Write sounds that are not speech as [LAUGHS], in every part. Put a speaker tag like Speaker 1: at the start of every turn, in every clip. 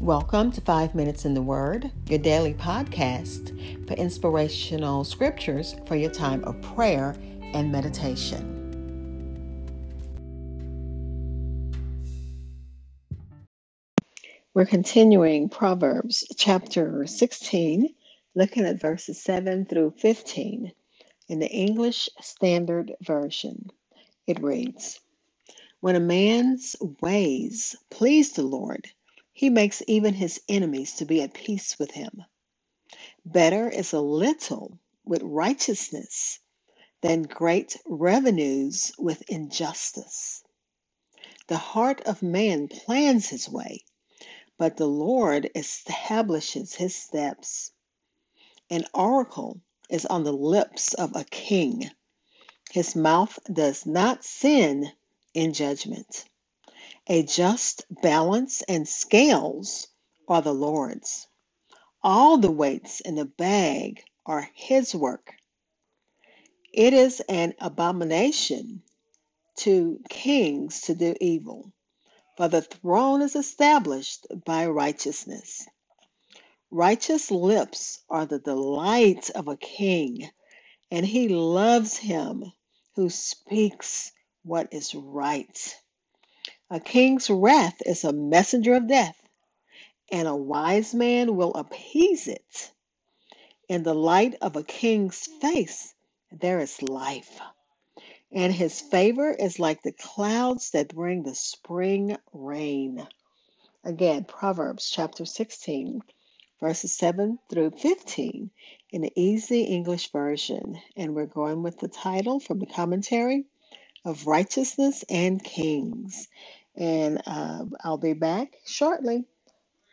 Speaker 1: Welcome to Five Minutes in the Word, your daily podcast for inspirational scriptures for your time of prayer and meditation. We're continuing Proverbs chapter 16, looking at verses 7 through 15 in the English Standard Version. It reads When a man's ways please the Lord, he makes even his enemies to be at peace with him. Better is a little with righteousness than great revenues with injustice. The heart of man plans his way, but the Lord establishes his steps. An oracle is on the lips of a king. His mouth does not sin in judgment. A just balance and scales are the Lord's. All the weights in the bag are His work. It is an abomination to kings to do evil, for the throne is established by righteousness. Righteous lips are the delight of a king, and he loves him who speaks what is right. A king's wrath is a messenger of death, and a wise man will appease it. In the light of a king's face, there is life, and his favor is like the clouds that bring the spring rain. Again, Proverbs chapter 16, verses 7 through 15 in the Easy English Version. And we're going with the title from the commentary of righteousness and kings. And uh, I'll be back shortly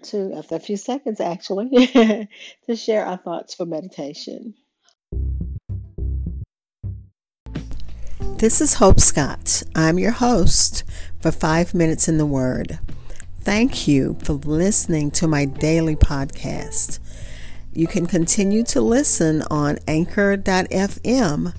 Speaker 1: to, after a few seconds actually, [LAUGHS] to share our thoughts for meditation. This is Hope Scott. I'm your host for Five Minutes in the Word. Thank you for listening to my daily podcast. You can continue to listen on anchor.fm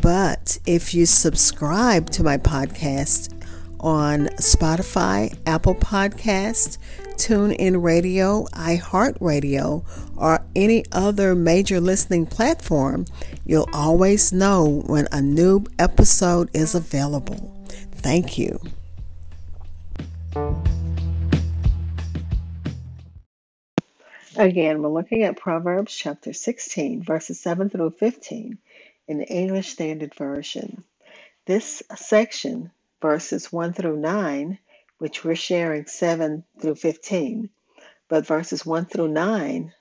Speaker 1: but if you subscribe to my podcast on Spotify, Apple Podcast, TuneIn Radio, iHeartRadio, or any other major listening platform, you'll always know when a new episode is available. Thank you. Again, we're looking at Proverbs chapter 16, verses 7 through 15 in the English Standard Version. This section, verses 1 through 9, which we're sharing 7 through 15, but verses 1 through 9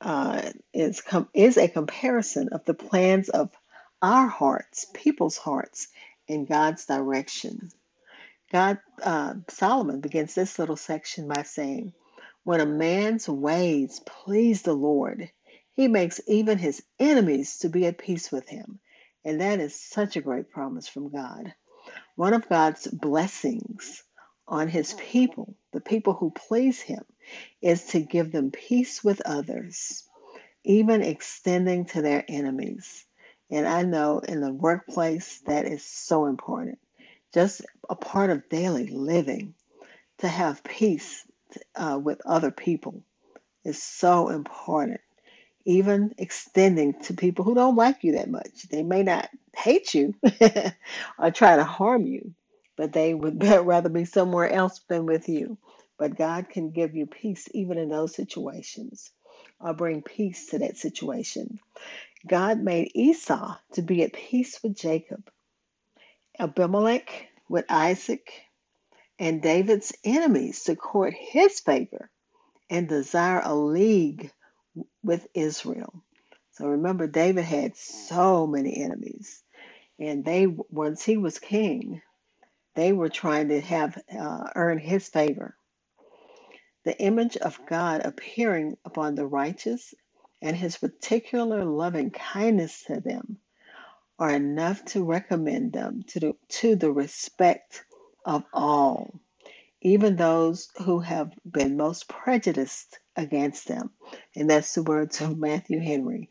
Speaker 1: uh, is, com- is a comparison of the plans of our hearts, people's hearts, in God's direction. God, uh, Solomon begins this little section by saying, When a man's ways please the Lord, he makes even his enemies to be at peace with him. And that is such a great promise from God. One of God's blessings on his people, the people who please him, is to give them peace with others, even extending to their enemies. And I know in the workplace that is so important. Just a part of daily living to have peace uh, with other people is so important even extending to people who don't like you that much. They may not hate you [LAUGHS] or try to harm you, but they would [LAUGHS] rather be somewhere else than with you. But God can give you peace even in those situations or bring peace to that situation. God made Esau to be at peace with Jacob, Abimelech with Isaac, and David's enemies to court his favor and desire a league with Israel. So remember, David had so many enemies, and they once he was king, they were trying to have uh, earn his favor. The image of God appearing upon the righteous and his particular loving kindness to them are enough to recommend them to the, to the respect of all even those who have been most prejudiced against them. And that's the words of Matthew Henry.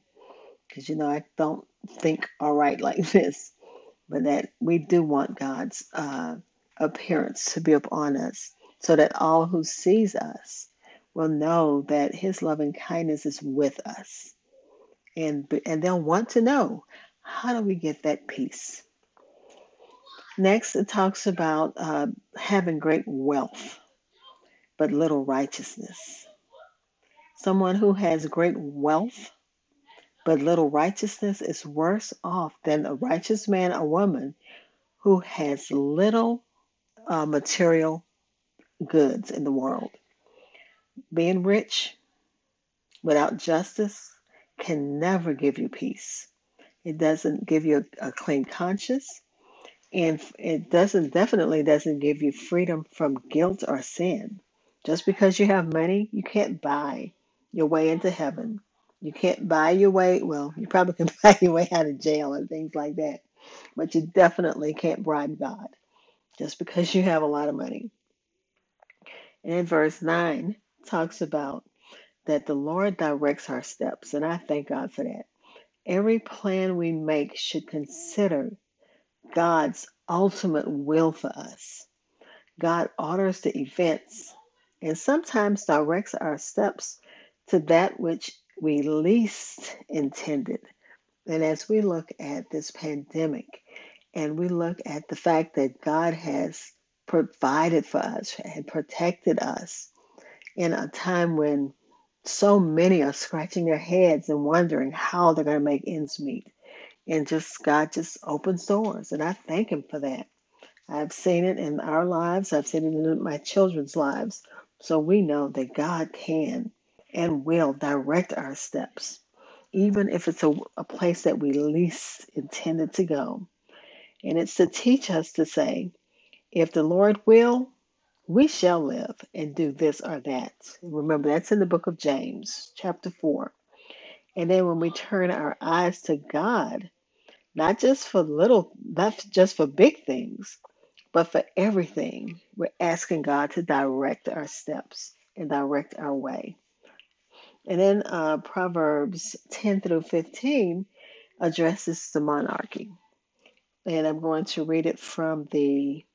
Speaker 1: Because, you know, I don't think all right [LAUGHS] like this, but that we do want God's uh, appearance to be upon us so that all who sees us will know that His loving kindness is with us. And, and they'll want to know how do we get that peace? Next, it talks about uh, having great wealth, but little righteousness. Someone who has great wealth, but little righteousness is worse off than a righteous man or woman who has little uh, material goods in the world. Being rich without justice can never give you peace. It doesn't give you a, a clean conscience, and it doesn't definitely doesn't give you freedom from guilt or sin. Just because you have money, you can't buy your way into heaven. You can't buy your way. Well, you probably can [LAUGHS] buy your way out of jail and things like that, but you definitely can't bribe God just because you have a lot of money. And verse 9 talks about that the Lord directs our steps, and I thank God for that. Every plan we make should consider God's ultimate will for us. God orders the events and sometimes directs our steps to that which we least intended. And as we look at this pandemic and we look at the fact that God has provided for us and protected us in a time when so many are scratching their heads and wondering how they're going to make ends meet. And just God just opens doors. And I thank Him for that. I've seen it in our lives, I've seen it in my children's lives. So we know that God can and will direct our steps, even if it's a, a place that we least intended to go. And it's to teach us to say, if the Lord will, we shall live and do this or that. Remember, that's in the book of James, chapter 4. And then when we turn our eyes to God, not just for little, not just for big things, but for everything, we're asking God to direct our steps and direct our way. And then uh, Proverbs 10 through 15 addresses the monarchy. And I'm going to read it from the,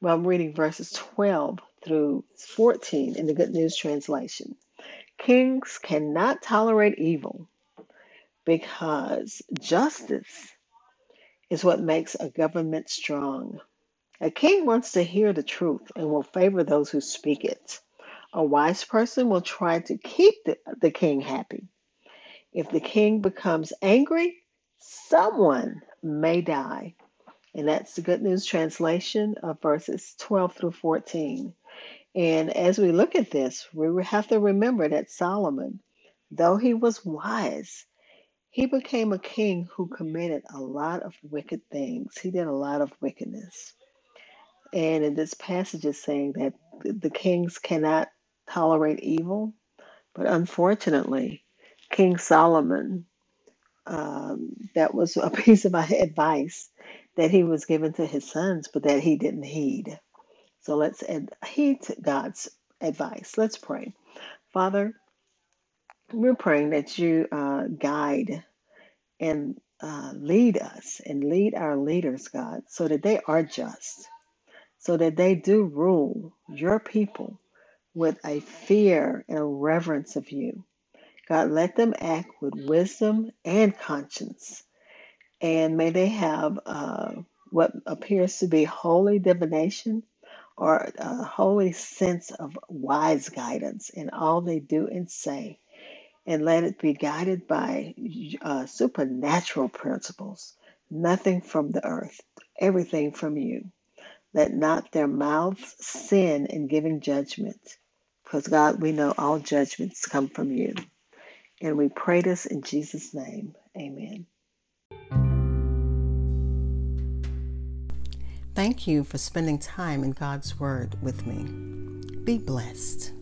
Speaker 1: well, I'm reading verses 12 through 14 in the Good News Translation. Kings cannot tolerate evil because justice is what makes a government strong. A king wants to hear the truth and will favor those who speak it. A wise person will try to keep the, the king happy. If the king becomes angry, someone may die. And that's the Good News translation of verses 12 through 14. And as we look at this, we have to remember that Solomon, though he was wise, he became a king who committed a lot of wicked things. He did a lot of wickedness. And in this passage is saying that the kings cannot tolerate evil. But unfortunately, King Solomon, um, that was a [LAUGHS] piece of advice that he was given to his sons, but that he didn't heed. So let's heed God's advice. Let's pray. Father, we're praying that you uh, guide and uh, lead us and lead our leaders, God, so that they are just, so that they do rule your people with a fear and a reverence of you. God, let them act with wisdom and conscience. And may they have uh, what appears to be holy divination or a holy sense of wise guidance in all they do and say. And let it be guided by uh, supernatural principles, nothing from the earth, everything from you. Let not their mouths sin in giving judgment. Because, God, we know all judgments come from you. And we pray this in Jesus' name. Amen.
Speaker 2: Thank you for spending time in God's Word with me. Be blessed.